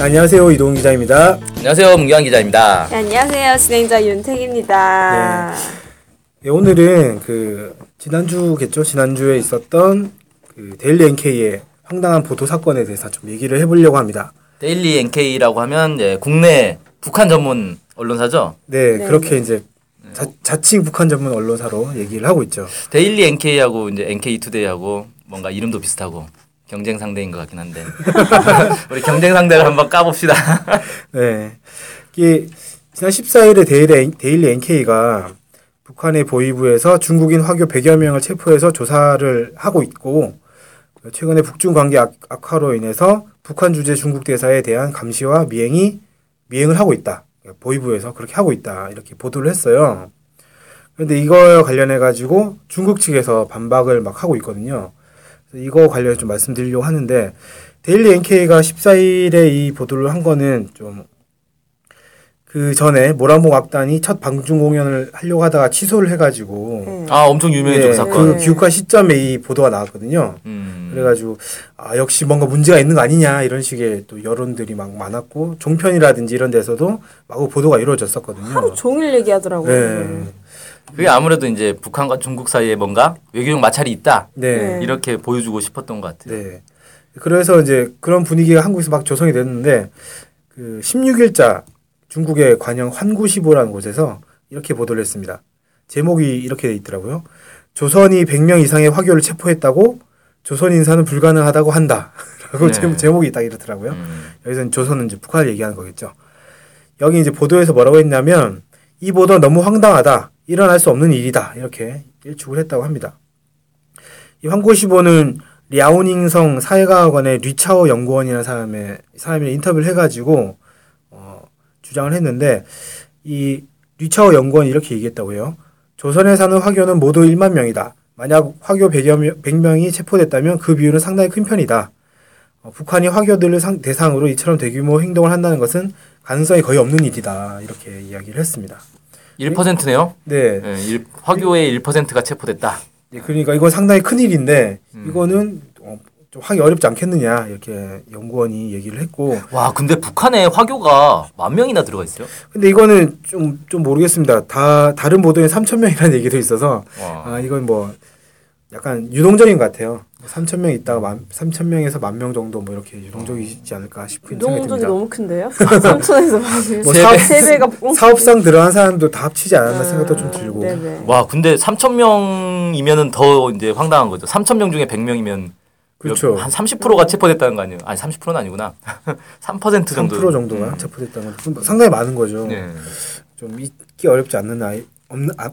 안녕하세요 이동훈 기자입니다. 안녕하세요 문경환 기자입니다. 네, 안녕하세요. 진행자 윤택입니다. 네, 오늘은 그 지난주겠죠 지난주에 있었던 그 데일리 NK의 황당한 보도 사건에 대해서 좀 얘기를 해보려고 합니다. 데일리 NK라고 하면 이제 국내 북한 전문 언론사죠. 네, 네, 그렇게 이제 자, 자칭 북한 전문 언론사로 얘기를 하고 있죠. 데일리 NK하고 이제 NK 투데이하고 뭔가 이름도 비슷하고 경쟁 상대인 것 같긴 한데 우리 경쟁 상대를 한번 까봅시다. 네, 이게 지난 14일에 데일리, 데일리 NK가 북한의 보위부에서 중국인 화교 100여 명을 체포해서 조사를 하고 있고 최근에 북중 관계 악, 악화로 인해서 북한 주재 중국 대사에 대한 감시와 미행이 미행을 하고 있다. 보위부에서 그렇게 하고 있다. 이렇게 보도를 했어요. 그런데 이거 관련해 가지고 중국 측에서 반박을 막 하고 있거든요. 이거 관련해 좀 말씀드리려고 하는데 데일리 NK가 14일에 이 보도를 한 거는 좀 그 전에 모란봉 악단이 첫 방중 공연을 하려고 하다가 취소를 해가지고 네. 아 엄청 유명해진 예, 그 사건. 그 귀국한 시점에 이 보도가 나왔거든요. 음. 그래가지고 아 역시 뭔가 문제가 있는 거 아니냐 이런 식의 또 여론들이 막 많았고 종편이라든지 이런 데서도 마구 보도가 이루어졌었거든요. 하루 종일 얘기하더라고요. 네, 그게 아무래도 이제 북한과 중국 사이에 뭔가 외교적 마찰이 있다 네, 네. 이렇게 보여주고 싶었던 것 같아요. 네. 그래서 이제 그런 분위기가 한국에서 막 조성이 됐는데 그 16일자 중국의 관영 환구시보라는 곳에서 이렇게 보도를 했습니다. 제목이 이렇게 돼 있더라고요. 조선이 100명 이상의 화교를 체포했다고 조선 인사는 불가능하다고 한다. 라고 네. 제- 제목이 딱 이렇더라고요. 음. 여기서는 조선은 이제 북한을 얘기하는 거겠죠. 여기 이제 보도에서 뭐라고 했냐면 이 보도 너무 황당하다. 일어날 수 없는 일이다. 이렇게 일축을 했다고 합니다. 이 황고시보는 랴오닝성 사회과학원의 류차오 연구원이라는 사람의 사람이 인터뷰를 해가지고 어, 주장을 했는데 이 류차오 연구원이 이렇게 얘기했다고요. 조선에 사는 화교는 모두 1만 명이다. 만약 화교 100여 명, 100명이 체포됐다면 그 비율은 상당히 큰 편이다. 어, 북한이 화교들을 상- 대상으로 이처럼 대규모 행동을 한다는 것은 가능성이 거의 없는 일이다. 이렇게 이야기를 했습니다. 1%네요. 네. 네, 일- 화교의 1%가 체포됐다. 예, 그러니까 이건 상당히 큰 일인데 음. 이거는 어, 좀 하기 어렵지 않겠느냐 이렇게 연구원이 얘기를 했고 와 근데 북한에 화교가 만 명이나 들어가 있어요. 근데 이거는 좀 좀 모르겠습니다. 다 다른 보도에 3천 명이라는 얘기도 있어서 와. 아 이건 뭐 약간 유동적인 것 같아요. 3천 명 있다가 만 3천 명에서 만 명 정도 뭐 이렇게 유동적이지 않을까 싶은 생각이 유동적이 듭니다. 너무 큰데요? 삼천에서 많이. 뭐세 배. 세 배가 뽕. 사업상 들어간 사람도 다 합치지 않았나 생각도 좀 들고 아, 네네. 와 근데 3천 명이면은 더 이제 황당한 거죠. 3천 명 중에 100명이면 그렇죠. 한 30%가 체포됐다는 거 아니에요? 아니 30%는 아니구나. 3% 정도. 3% 정도가 체포됐다는 건 상당히 많은 거죠. 네. 좀 잊기 어렵지 않는 아이 없는 아,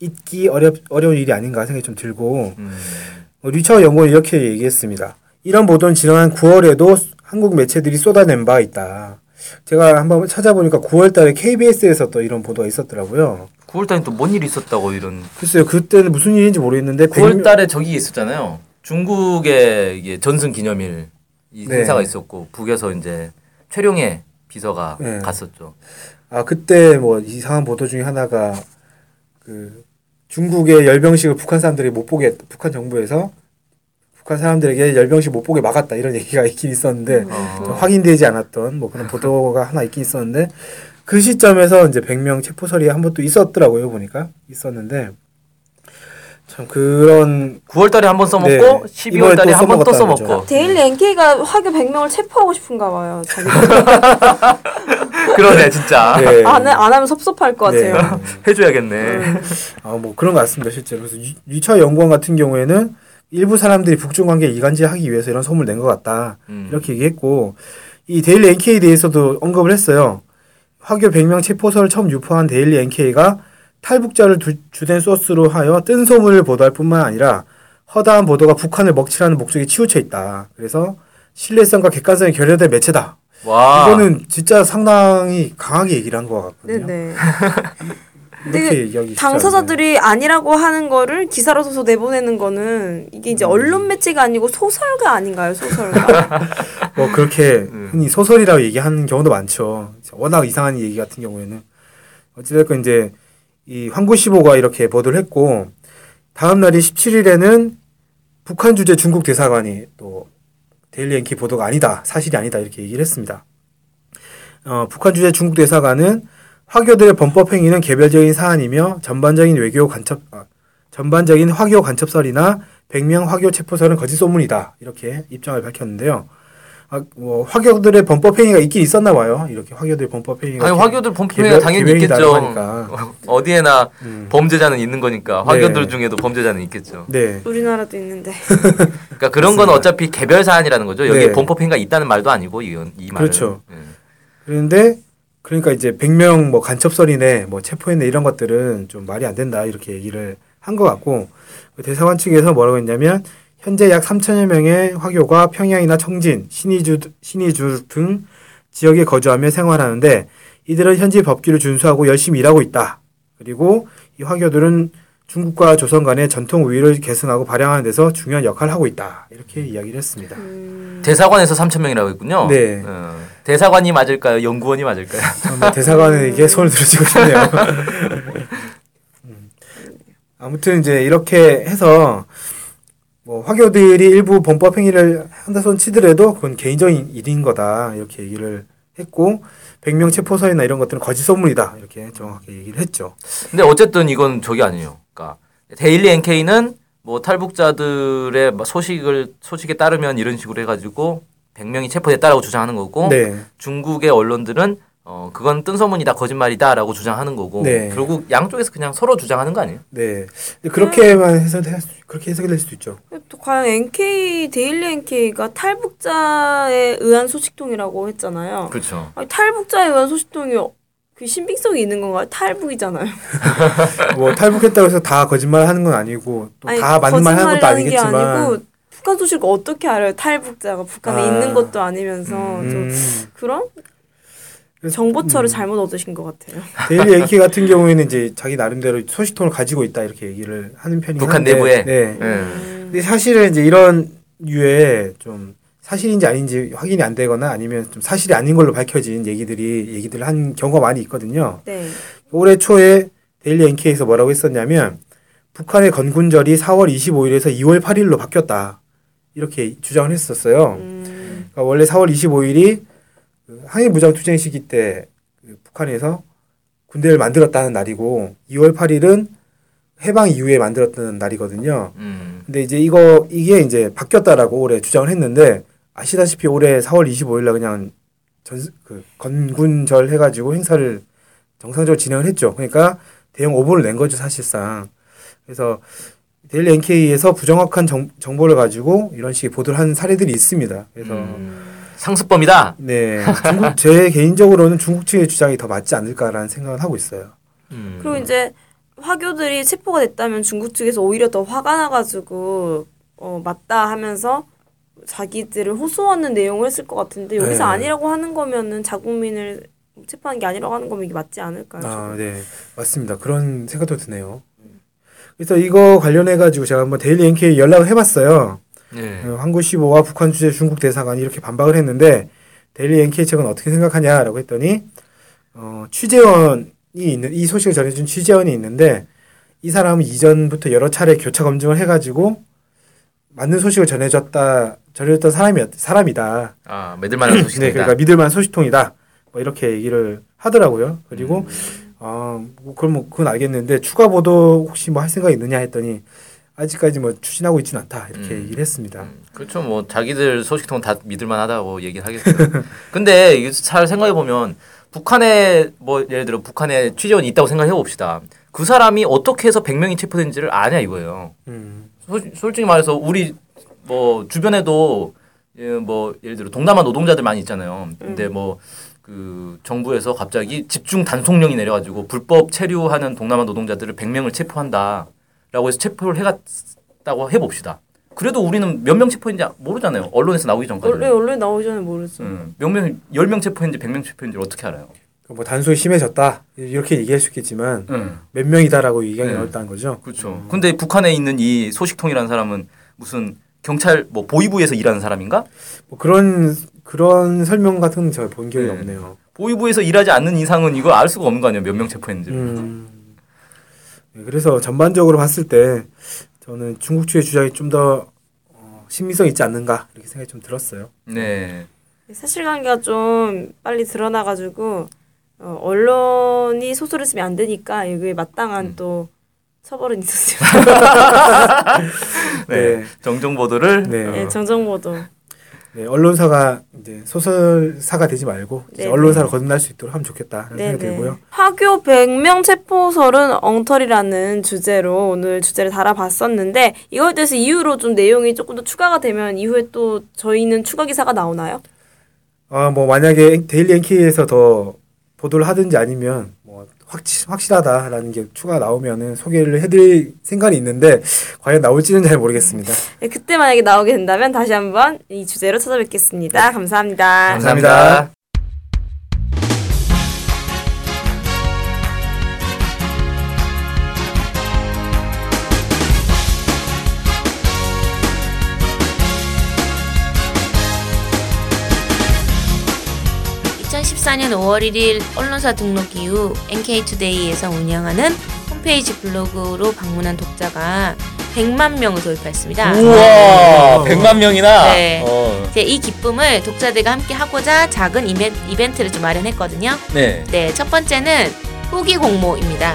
잊기 어렵 어려운 일이 아닌가 생각이 좀 들고 음. 어, 리처 연구원 이렇게 얘기했습니다. 이런 보도는 지난 9월에도 한국 매체들이 쏟아낸 바 있다. 제가 한번 찾아보니까 9월달에 KBS에서 또 이런 보도가 있었더라고요. 9월달에 또 뭔 일이 있었다고 이런. 글쎄요, 그때는 무슨 일인지 모르겠는데 9월달에 저기 있었잖아요. 중국의 전승 기념일 이 네. 행사가 있었고 북에서 이제 최룡해 비서가 네. 갔었죠. 아 그때 뭐 이상한 보도 중에 하나가 그 중국의 열병식을 북한 사람들이 못 보게 북한 정부에서 북한 사람들에게 열병식 못 보게 막았다 이런 얘기가 있긴 있었는데 어. 좀 확인되지 않았던 뭐 그런 보도가 하나 있긴 있었는데 그 시점에서 이제 100명 체포설이 한 번도 있었더라고요 보니까 있었는데 참 그런 9월달에 한 번 써먹고 네. 12월달에 이번에 또한번 또 써먹고. 데일리 NK가 화교 100명을 체포하고 싶은가 봐요. 그러네 진짜. 네. 안, 해- 안 하면 섭섭할 것 네. 같아요. 해줘야겠네. 아, 뭐 그런 것 같습니다, 실제로. 그래서 유- 유차 연구원 같은 경우에는 일부 사람들이 북중 관계 이간질하기 위해서 이런 소문을 낸 것 같다. 음. 이렇게 얘기했고, 이 데일리 NK에 대해서도 언급을 했어요. 화교 100명 체포설을 처음 유포한 데일리 NK가 탈북자를 두- 주된 소스로 하여 뜬 소문을 보도할 뿐만 아니라 허다한 보도가 북한을 먹칠하는 목적에 치우쳐 있다. 그래서 신뢰성과 객관성이 결여된 매체다. 와. 이거는 진짜 상당히 강하게 얘기를 한 것 같거든요. 네네. 쉽지 당사자들이 아니라고 하는 거를 기사로 써서 내보내는 거는 이게 이제 언론 매체가 아니고 소설가 아닌가요? 소설가. 뭐 그렇게 음. 흔히 소설이라고 얘기하는 경우도 많죠. 워낙 이상한 얘기 같은 경우에는 어찌됐건 이제 이 황구시보가 이렇게 보도를 했고 다음 날인 17일에는 북한 주재 중국 대사관이 또 데일리 NK 보도가 아니다 사실이 아니다 이렇게 얘기를 했습니다. 어, 북한 주재 중국 대사관은 화교들의 범법 행위는 개별적인 사안이며 전반적인 외교 간첩 아, 전반적인 화교 간첩설이나 100명 화교 체포설은 거짓 소문이다 이렇게 입장을 밝혔는데요. 아, 뭐 화교들의 범법 행위가 있긴 있었나 봐요. 이렇게 화교들의 범법 행위가 아니 개- 화교들 범죄가 개별- 당연히 있겠죠. 어디에나 음. 범죄자는 있는 거니까 화교들 네. 중에도 범죄자는 있겠죠. 네. 우리나라도 있는데. 그러니까 그런 건 어차피 개별 사안이라는 거죠. 여기 네. 에 범법 행위가 있다는 말도 아니고 이건 이 말은. 그렇죠. 예. 그런데 그러니까 이제 100명 뭐 간첩설이네 뭐 체포했네 이런 것들은 좀 말이 안 된다 이렇게 얘기를 한 것 같고 그 대사관 측에서 뭐라고 했냐면 현재 약 3천여 명의 화교가 평양이나 청진, 신의주 신의주 등 지역에 거주하며 생활하는데 이들은 현지 법규를 준수하고 열심히 일하고 있다. 그리고 이 화교들은 중국과 조선 간의 전통 우위를 계승하고 발扬하는 데서 중요한 역할을 하고 있다. 이렇게 이야기를 했습니다. 음, 대사관에서 3천 명이라고 했군요. 네. 어, 대사관이 맞을까요? 연구원이 맞을까요? 정말 대사관에게 손을 들어주고 싶네요. 음. 아무튼 이제 이렇게 해서 뭐 화교들이 일부 범법 행위를 한다 손 치더라도 그건 개인적인 일인 거다 이렇게 얘기를 했고 100명 체포설이나 이런 것들은 거짓 소문이다 이렇게 정확하게 얘기를 했죠. 근데 어쨌든 이건 저기 아니에요. 그러니까 데일리 NK는 뭐 탈북자들의 소식을 소식에 따르면 이런 식으로 해가지고 100명이 체포됐다라고 주장하는 거고 네, 중국의 언론들은 어 그건 뜬 소문이다 거짓말이다라고 주장하는 거고 네. 결국 양쪽에서 그냥 서로 주장하는 거 아니에요? 네 그렇게만 해서 그렇게 해석이 될 수도 있죠. 또 과연 NK 데일리 NK가 탈북자에 의한 소식통이라고 했잖아요. 그렇죠. 아니, 탈북자에 의한 소식통이 그 신빙성이 있는 건가요? 탈북이잖아요. 뭐 탈북했다고 해서 다 거짓말 하는 건 아니고 또 아니, 다 맞는 말 하는 것도 아니겠지만 아니고 북한 소식을 어떻게 알아요? 탈북자가 북한에 아. 있는 것도 아니면서 좀 음. 그런 그래서- 정보처를 음. 잘못 얻으신 것 같아요. 데일리 NK 같은 경우에는 이제 자기 나름대로 소식통을 가지고 있다 이렇게 얘기를 하는 편이긴 북한 한데, 내부에? 네. 예. 음. 근데 사실은 이제 이런 유의 좀 사실인지 아닌지 확인이 안 되거나 아니면 좀 사실이 아닌 걸로 밝혀진 얘기들이 얘기들을 한 경우가 많이 있거든요. 네. 올해 초에 데일리 NK에서 뭐라고 했었냐면 북한의 건군절이 4월 25일에서 2월 8일로 바뀌었다. 이렇게 주장을 했었어요. 음. 그러니까 원래 4월 25일이 그 항해무장 투쟁 시기 때그 북한에서 군대를 만들었다는 날이고 2월 8일은 해방 이후에 만들었던 날이거든요. 음. 근데 이제 이거 이게 이제 바뀌었다라고 올해 주장을 했는데 아시다시피 올해 4월 25일 날 그냥 전 그 건군절 해가지고 행사를 정상적으로 진행을 했죠. 그러니까 대형 오보를 낸 거죠 사실상. 그래서 데일리 NK에서 부정확한 정, 정보를 가지고 이런 식의 보도를 한 사례들이 있습니다. 그래서 음. 상습범이다. 네 중국 제 개인적으로는 중국 측의 주장이 더 맞지 않을까라는 생각을 하고 있어요. 음. 그리고 이제 화교들이 체포가 됐다면 중국 측에서 오히려 더 화가 나가지고 어 맞다 하면서 자기들을 호소하는 내용을 했을 것 같은데 여기서 네. 아니라고 하는 거면은 자국민을 체포하는 게 아니라고 하는 거면 이게 맞지 않을까요? 아, 네. 맞습니다. 그런 생각도 드네요. 그래서 이거 관련해 가지고 제가 한번 데일리 NK 연락을 해 봤어요. 예. 어, 환구시보와 북한 주재 중국 대사관이 이렇게 반박을 했는데 데일리 NK 측은 어떻게 생각하냐라고 했더니 어, 취재원이 있는 이 소식을 전해준 취재원이 있는데 이 사람은 이전부터 여러 차례 교차 검증을 해가지고 맞는 소식을 전해줬다 전해줬던 사람이 사람이다. 아 믿을만한 소식이다. 네, 그러니까 믿을만한 소식통이다. 뭐 이렇게 얘기를 하더라고요. 그리고 어, 뭐 그럼 뭐 그건 알겠는데 추가 보도 혹시 뭐 할 생각이 있느냐 했더니 아직까지 뭐 추진하고 있지는 않다 이렇게 음. 얘기를 했습니다. 음, 그렇죠. 뭐 자기들 소식통은 다 믿을만하다고 얘기를 하겠죠. 근데 이게 잘 생각해 보면 북한에 뭐 예를 들어 북한에 취재원이 있다고 생각해 봅시다. 그 사람이 어떻게 해서 100명이 체포된지를 아냐 이거예요. 음, 소, 솔직히 말해서 우리 뭐 주변에도 예, 뭐 예를 들어 동남아 노동자들 많이 있잖아요. 근데 뭐 그 정부에서 갑자기 집중 단속령이 내려가지고 불법 체류하는 동남아 노동자들을 100명을 체포한다 라고 해서 체포를 해갔다고 해봅시다. 그래도 우리는 몇 명 체포했는지 모르잖아요. 언론에서 나오기 전까지. 원래 언론에 나오기 전에 모르죠. 음, 몇 명, 10명 체포했는지 100명 체포했는지 어떻게 알아요? 뭐 단속이 심해졌다 이렇게 얘기할 수 있겠지만 음. 몇 명이다라고 얘기가 네. 나왔다는 거죠. 그렇죠. 근데 북한에 있는 이 소식통이라는 사람은 무슨 경찰 뭐 보위부에서 일하는 사람인가? 뭐 그런 그런 설명 같은 저 본 기억이 네. 없네요. 보위부에서 일하지 않는 이상은 이걸 알 수가 없는 거 아니에요. 몇 명 체포했는지. 음. 네, 그래서 전반적으로 봤을 때 저는 중국 측의 주장이 좀더 어, 신빙성 있지 않는가 이렇게 생각이 좀 들었어요. 네. 사실관계가 좀 빨리 드러나가지고 어, 언론이 소설을 쓰면 안 되니까 이게 마땅한 음. 또 처벌은 있었어요. 네. 네. 정정 보도를 네. 네, 어, 정정 보도. 네, 언론사가 이제 소설사가 되지 말고 이제 네, 언론사로 거듭날 수 있도록 하면 좋겠다 네, 생각이 네. 들고요. 화교 100명 체포설은 엉터리라는 주제로 오늘 주제를 달아봤었는데 이거에 대해서 이후로 좀 내용이 조금 더 추가가 되면 이후에 또 저희는 추가 기사가 나오나요? 아, 뭐 만약에 데일리 NK에서 더 보도를 하든지 아니면 뭐 확실 확실하다라는 게 추가 나오면은 소개를 해드릴 생각이 있는데 과연 나올지는 잘 모르겠습니다. 네, 그때 만약에 나오게 된다면 다시 한번 이 주제로 찾아뵙겠습니다. 감사합니다. 감사합니다. (2014년 5월 1일) 언론사 등록 이후 NK투데이에서 운영하는 홈페이지 블로그로 방문한 독자가 100만 명을 돌파했습니다. 우와, 100만 명이나. 네. 어, 이제 이 기쁨을 독자들과 함께 하고자 작은 이벤, 이벤트를 좀 마련했거든요. 네. 네, 첫 번째는 후기 공모입니다.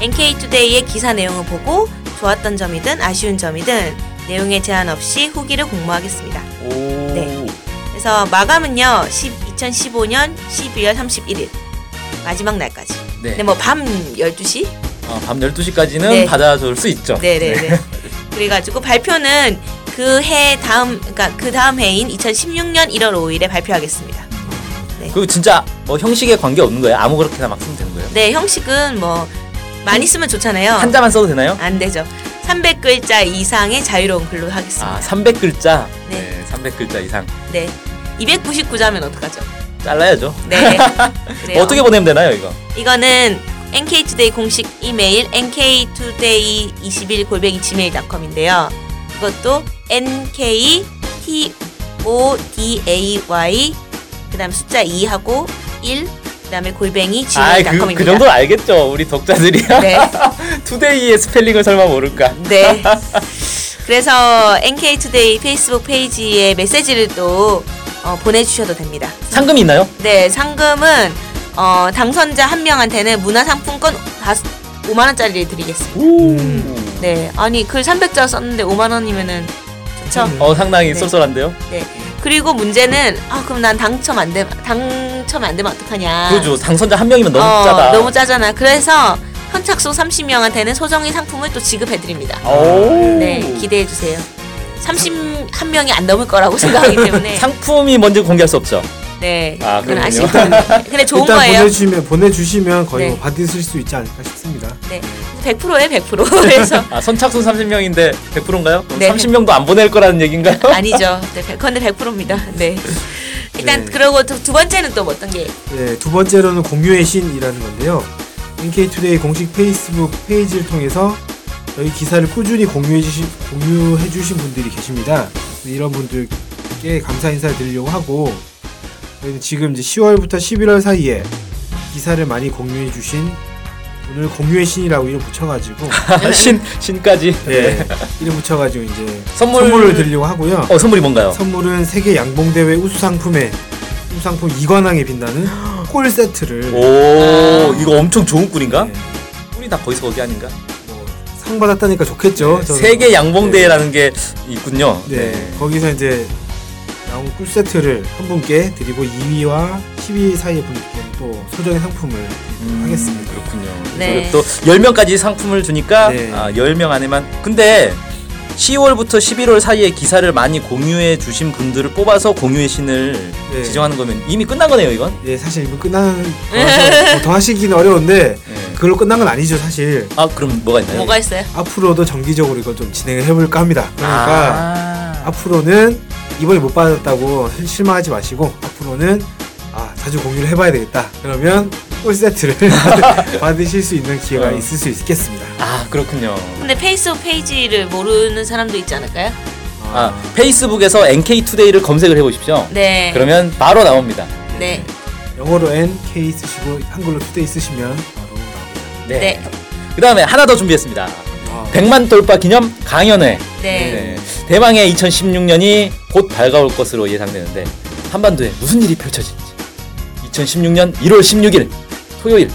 NK투데이의 기사 내용을 보고 좋았던 점이든 아쉬운 점이든 내용에 제한 없이 후기를 공모하겠습니다. 오. 네. 그래서 마감은요, 10, 2015년 12월 31일. 마지막 날까지. 네. 근데 뭐 밤 12시? 어, 밤 12시까지는 네. 받아줄 수 있죠. 네네네. 그래가지고 발표는 그 해 다음, 그러니까 그 다음 해인 2016년 1월 5일에 발표하겠습니다. 그리고 진짜 뭐 형식에 관계 없는 거예요? 아무 그렇게나 막 쓰면 되는 거예요? 네, 형식은 뭐 많이 쓰면 좋잖아요. 한 자만 써도 되나요? 안 되죠. 300글자 이상의 자유로운 글로 하겠습니다. 아, 300글자. 네. 네, 300글자 이상. 네. 299자면 어떡하죠? 잘라야죠. 네. 그래요. 어떻게 보내면 되나요, 이거? 이거는 NK투데이 공식 이메일 nktoday21 골뱅이 gmail.com인데요. 이것도 nktoday 그다음 숫자 2하고 1 그다음에 골뱅이 아, 그, gmail.com입니다. 그 정도 알겠죠. 우리 독자들이야. 네. 투데이의 스펠링을 설마 모를까? 네. 그래서 NK투데이 페이스북 페이지에 메시지를 또 어, 보내주셔도 됩니다. 상금이 있나요? 네, 상금은 어, 당선자 한 명한테는 문화상품권 5만 원짜리를 드리겠습니다. 오. 네, 아니 글 300자 썼는데 5만 원이면은 좋죠. 어, 상당히 네. 쏠쏠한데요? 네. 그리고 문제는 아 그럼 난 당첨 안 되, 당첨 안 되면 어떡하냐. 그러죠. 당선자 한 명이면 너무 어, 짜다. 너무 짜잖아. 그래서 현착소 30명한테는 소정의 상품을 또 지급해드립니다. 오. 네, 기대해 주세요. 31명이 안 넘을 거라고 생각하기 때문에 상품이 뭔지 공개할 수 없죠. 네, 아, 그건 그렇군요. 근데 좋은 일단 거예요. 보내주시면 보내주시면 거의 네. 뭐 받으실 수 있지 않을까 싶습니다. 네, 100%예요, 100%. 그래서 아, 선착순 30명인데 100%인가요? 그럼 네. 30명도 안 보낼 거라는 얘기인가요? 아니죠. 네, 100, 근데 100%입니다. 네. 일단 네. 그러고 두, 두 번째는 또 어떤 게? 네, 두 번째로는 공유의 신이라는 건데요. NK투데이 공식 페이스북 페이지를 통해서 저희 기사를 꾸준히 공유해 주신 공유해 주신 분들이 계십니다. 이런 분들께 감사 인사를 드리려고 하고 저희는 지금 이제 10월부터 11월 사이에 기사를 많이 공유해 주신 오늘 공유의 신이라고 이름 붙여가지고 신 신까지. 네, 이름 붙여가지고 이제 선물- 선물 을 드리려고 하고요. 어, 선물이 뭔가요? 선물은 세계 양봉 대회 우수 상품에 우수 상품 이관왕에 빛나는 콜 세트를 오, 이거 엄청 좋은 꿀인가? 네, 꿀이 다 거기서 거기 아닌가? 뭐, 상 받았다니까 좋겠죠. 저는. 세계 양봉대회라는 게 있군요. 네, 거기서 이제 나온 꿀 세트를 한 분께 드리고 2위와 10위 사이의 분께는 또 소정의 상품을 드리도록 하겠습니다. 그렇군요. 네. 그래서 또 10명까지 상품을 주니까 네. 아, 10명 안에만. 근데 10월부터 11월 사이에 기사를 많이 공유해 주신 분들을 뽑아서 공유의 신을 네. 지정하는 거면 이미 끝난 거네요, 이건. 예, 사실 이거 끝나는 거라서 뭐더 하시기는 어려운데 네. 그걸로 끝난 건 아니죠 사실. 아 그럼 뭐가 있나요? 뭐가 있어요? 앞으로도 정기적으로 이걸 좀 진행을 해볼까 합니다. 그러니까 아. 앞으로는 이번에 못 받았다고 실망하지 마시고 앞으로는 아 자주 공유를 해봐야 되겠다. 그러면 꿀 세트를 받으실 수 있는 기회가 어. 있을 수 있겠습니다. 아 그렇군요. 근데 페이스북 페이지를 모르는 사람도 있지 않을까요? 아 페이스북에서 NK투데이를 검색을 해보십시오. 네. 그러면 바로 나옵니다. 네. 영어로 NK 쓰시고 한글로 투데이 쓰시면 바로 나옵니다. 네. 네. 그 다음에 하나 더 준비했습니다. 아, 100만 돌파 기념 강연회. 네. 네. 대망의 2016년이 곧 밝아올 것으로 예상되는데 한반도에 무슨 일이 펼쳐질지 2016년 1월 16일 토요일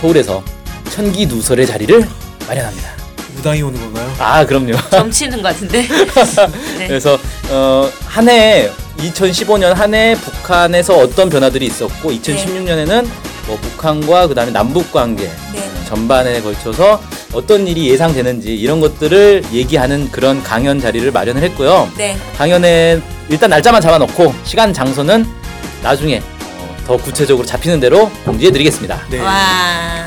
서울에서 천기 누설의 자리를 마련합니다. 무당이 오는 건가요? 아 그럼요. 점치는 것 같은데. 네. 그래서 어, 한 해 2015년 한 해 북한에서 어떤 변화들이 있었고 2016년에는 뭐 북한과 그다음에 남북 관계 네. 전반에 걸쳐서 어떤 일이 예상되는지 이런 것들을 얘기하는 그런 강연 자리를 마련을 했고요. 네. 강연에 일단 날짜만 잡아놓고 시간 장소는 나중에 어, 더 구체적으로 잡히는 대로 공지해드리겠습니다. 네. 와.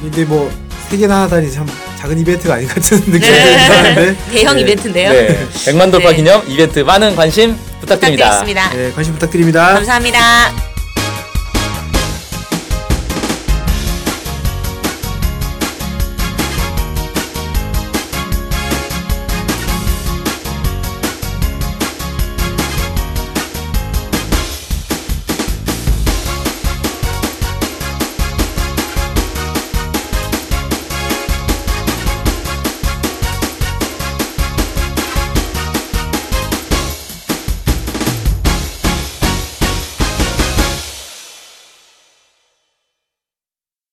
근데 뭐 세 개나 하다니 참 작은 이벤트가 아닌 것 같은 느낌이 네. 드는데 대형 네. 이벤트인데요. 네, 100만 돌파 네. 기념 이벤트 많은 관심 부탁드립니다. 부탁드리겠습니다. 네, 관심 부탁드립니다. 감사합니다.